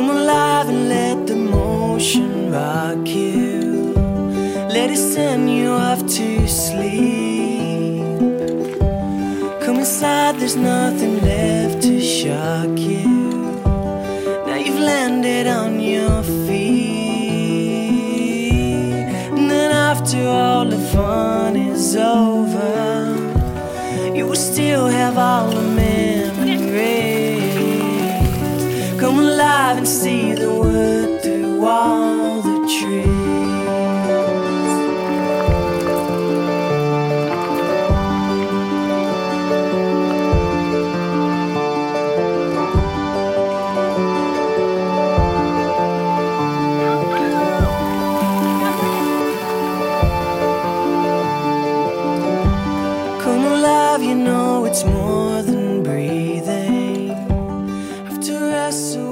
alive and let the motion rock you. Let it send you off to sleep. Come inside, there's nothing left to shock you. Now you've landed on your feet. And then after all the fun is over, you will still have all the memories. Come alive and see the world through all the trees. Come alive, you know it's more than wrestle